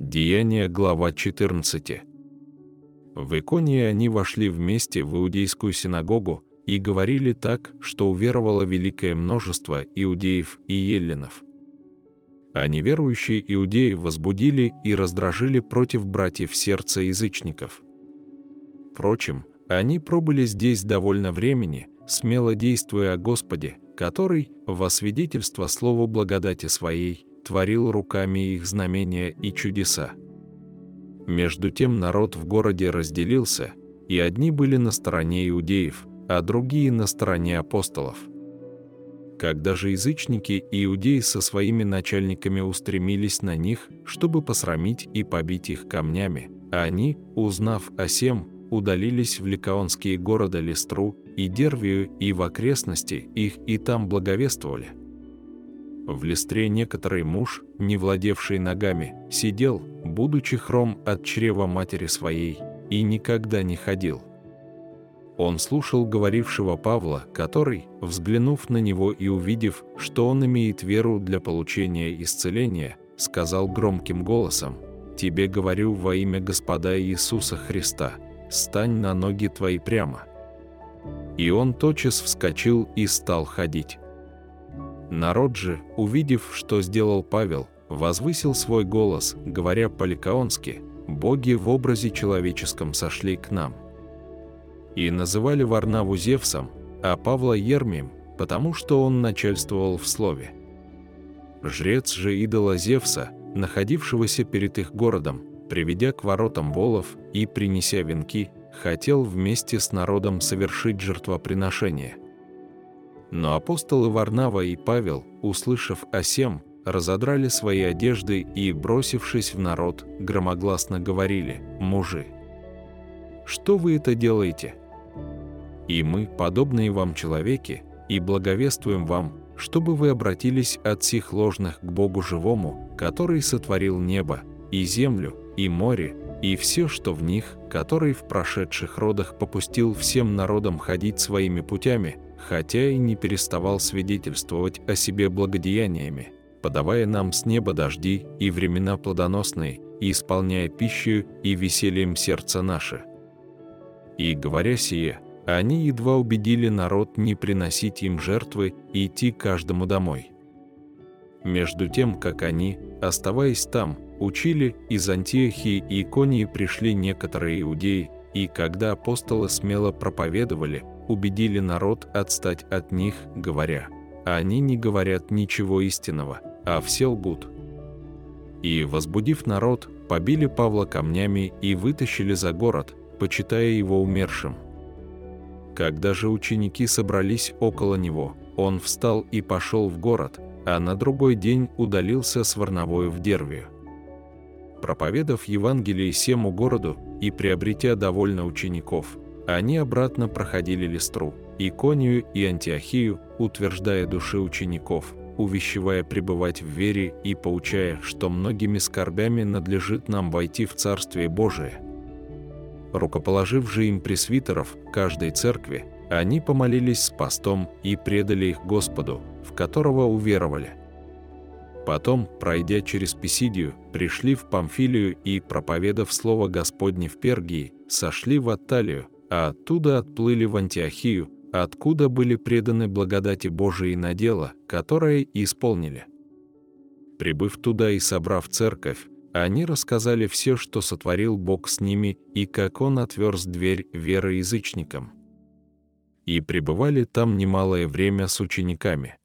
Деяние, глава 14. В Иконии они вошли вместе в иудейскую синагогу и говорили так, что уверовало великое множество иудеев и еллинов. А неверующие иудеи возбудили и раздражили против братьев сердца язычников. Впрочем, они пробыли здесь довольно времени, смело действуя о Господе, который, во свидетельство слову благодати своей, творил руками их знамения и чудеса. Между тем народ в городе разделился, и одни были на стороне иудеев, а другие на стороне апостолов. Когда же язычники и иудеи со своими начальниками устремились на них, чтобы посрамить и побить их камнями, а они, узнав о сем, удалились в ликаонские города Листру и Дервию и в окрестности их и там благовествовали – в листре некоторый муж, не владевший ногами, сидел, будучи хром от чрева матери своей, и никогда не ходил. Он слушал говорившего Павла, который, взглянув на него и увидев, что он имеет веру для получения исцеления, сказал громким голосом, «Тебе говорю во имя Господа Иисуса Христа, стань на ноги твои прямо». И он тотчас вскочил и стал ходить. Народ же, увидев, что сделал Павел, возвысил свой голос, говоря по-ликаонски, «Боги в образе человеческом сошли к нам». И называли Варнаву Зевсом, а Павла Ермием, потому что он начальствовал в слове. Жрец же идола Зевса, находившегося перед их городом, приведя к воротам волов и принеся венки, хотел вместе с народом совершить жертвоприношение – но апостолы Варнава и Павел, услышав о сем, разодрали свои одежды и, бросившись в народ, громогласно говорили «Мужи, что вы это делаете?» И мы, подобные вам человеки, и благовествуем вам, чтобы вы обратились от сих ложных к Богу живому, который сотворил небо, и землю, и море, и все, что в них, который в прошедших родах попустил всем народам ходить своими путями, хотя и не переставал свидетельствовать о себе благодеяниями, подавая нам с неба дожди и времена плодоносные, и исполняя пищу и весельем сердца наше. И, говоря сие, они едва убедили народ не приносить им жертвы и идти каждому домой. Между тем, как они, оставаясь там, учили, из Антиохии и Иконии пришли некоторые иудеи, и когда апостолы смело проповедовали, убедили народ отстать от них, говоря, «Они не говорят ничего истинного, а все лгут». И, возбудив народ, побили Павла камнями и вытащили за город, почитая его умершим. Когда же ученики собрались около него, он встал и пошел в город, а на другой день удалился с Варновою в Дервию. Проповедав Евангелие всему городу и приобретя довольно учеников, они обратно проходили Листру, Иконию и Антиохию, утверждая души учеников, увещевая пребывать в вере и поучая, что многими скорбями надлежит нам войти в Царствие Божие. Рукоположив же им пресвитеров каждой церкви, они помолились с постом и предали их Господу, в которого уверовали. Потом, пройдя через Писидию, пришли в Памфилию и, проповедав Слово Господне в Пергии, сошли в Атталию, а оттуда отплыли в Антиохию, откуда были преданы благодати Божией на дело, которое исполнили. Прибыв туда и собрав церковь, они рассказали все, что сотворил Бог с ними и как Он отверз дверь веры. И пребывали там немалое время с учениками.